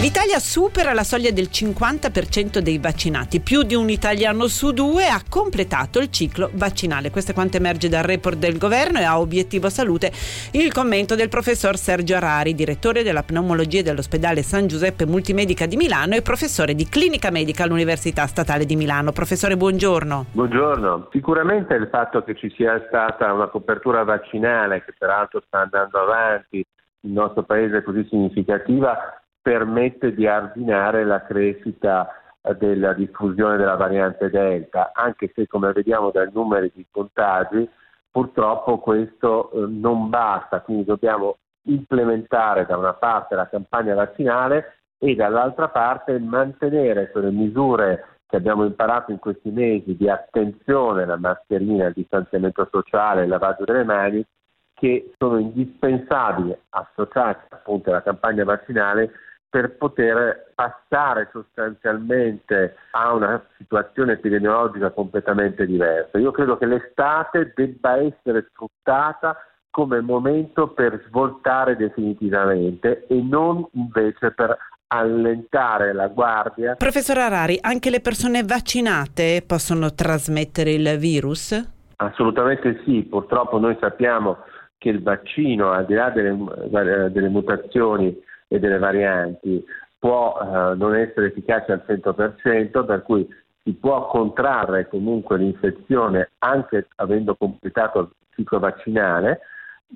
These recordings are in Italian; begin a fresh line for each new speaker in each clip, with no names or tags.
L'Italia supera la soglia del 50% dei vaccinati. Più di un italiano su due ha completato il ciclo vaccinale. Questo è quanto emerge dal report del governo e a obiettivo salute il commento del professor Sergio Arari, direttore della pneumologia dell'ospedale San Giuseppe Multimedica di Milano e professore di clinica medica all'Università Statale di Milano. Professore, buongiorno.
Buongiorno. Sicuramente il fatto che ci sia stata una copertura vaccinale che peraltro sta andando avanti il nostro paese così significativa permette di arginare la crescita eh, della diffusione della variante Delta, anche se come vediamo dai numeri di contagi purtroppo questo eh, non basta, quindi dobbiamo implementare da una parte la campagna vaccinale e dall'altra parte mantenere quelle misure che abbiamo imparato in questi mesi di attenzione alla mascherina, al distanziamento sociale, al lavaggio delle mani, che sono indispensabili associati appunto alla campagna vaccinale per poter passare sostanzialmente a una situazione epidemiologica completamente diversa. Io credo che l'estate debba essere sfruttata come momento per svoltare definitivamente e non invece per allentare la guardia.
Professor Arari, anche le persone vaccinate possono trasmettere il virus?
Assolutamente sì, purtroppo noi sappiamo che il vaccino, al di là delle, delle mutazioni e delle varianti. Può eh, non essere efficace al 100%, per cui si può contrarre comunque l'infezione anche avendo completato il ciclo vaccinale,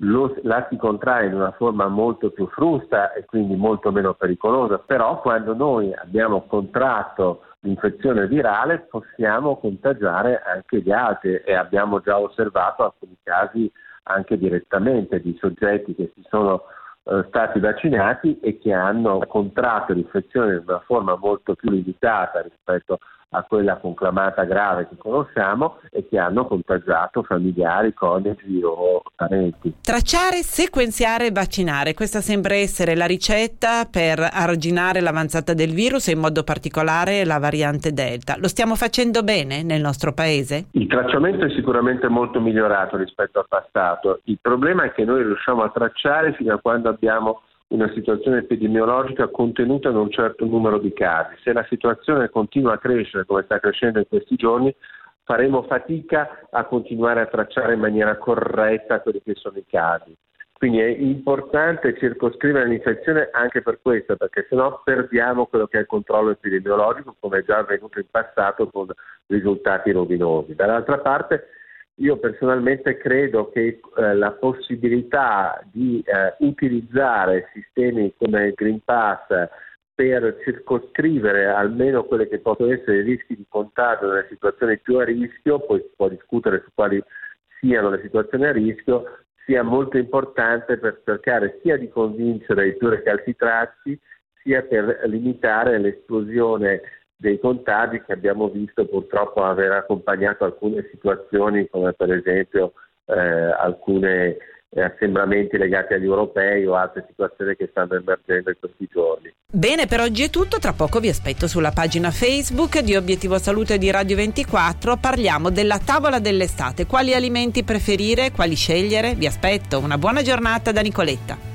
lo, la si contrae in una forma molto più frusta e quindi molto meno pericolosa, però quando noi abbiamo contratto l'infezione virale possiamo contagiare anche gli altri e abbiamo già osservato alcuni casi anche direttamente di soggetti che si sono eh, stati vaccinati e che hanno contratto l'infezione in una forma molto più limitata rispetto a quella conclamata grave che conosciamo e che hanno contagiato familiari, coniugi o parenti.
Tracciare, sequenziare e vaccinare, questa sembra essere la ricetta per arginare l'avanzata del virus e in modo particolare la variante Delta. Lo stiamo facendo bene nel nostro paese?
Il tracciamento è sicuramente molto migliorato rispetto al passato. Il problema è che noi riusciamo a tracciare fino a quando abbiamo una situazione epidemiologica contenuta in un certo numero di casi. Se la situazione continua a crescere come sta crescendo in questi giorni, faremo fatica a continuare a tracciare in maniera corretta quelli che sono i casi. Quindi è importante circoscrivere l'infezione anche per questo, perché sennò perdiamo quello che è il controllo epidemiologico, come è già avvenuto in passato con risultati rovinosi. Dall'altra parte io personalmente credo che eh, la possibilità di eh, utilizzare sistemi come il Green Pass per circoscrivere almeno quelli che possono essere i rischi di contagio nelle situazioni più a rischio, poi si può discutere su quali siano le situazioni a rischio, sia molto importante per cercare sia di convincere i più recalcitrati, sia per limitare l'esplosione dei contagi che abbiamo visto purtroppo aver accompagnato alcune situazioni come per esempio eh, alcuni eh, assembramenti legati agli europei o altre situazioni che stanno emergendo in questi giorni.
Bene, per oggi è tutto, tra poco vi aspetto sulla pagina Facebook di Obiettivo Salute di Radio 24, parliamo della tavola dell'estate, quali alimenti preferire, quali scegliere, vi aspetto, una buona giornata da Nicoletta.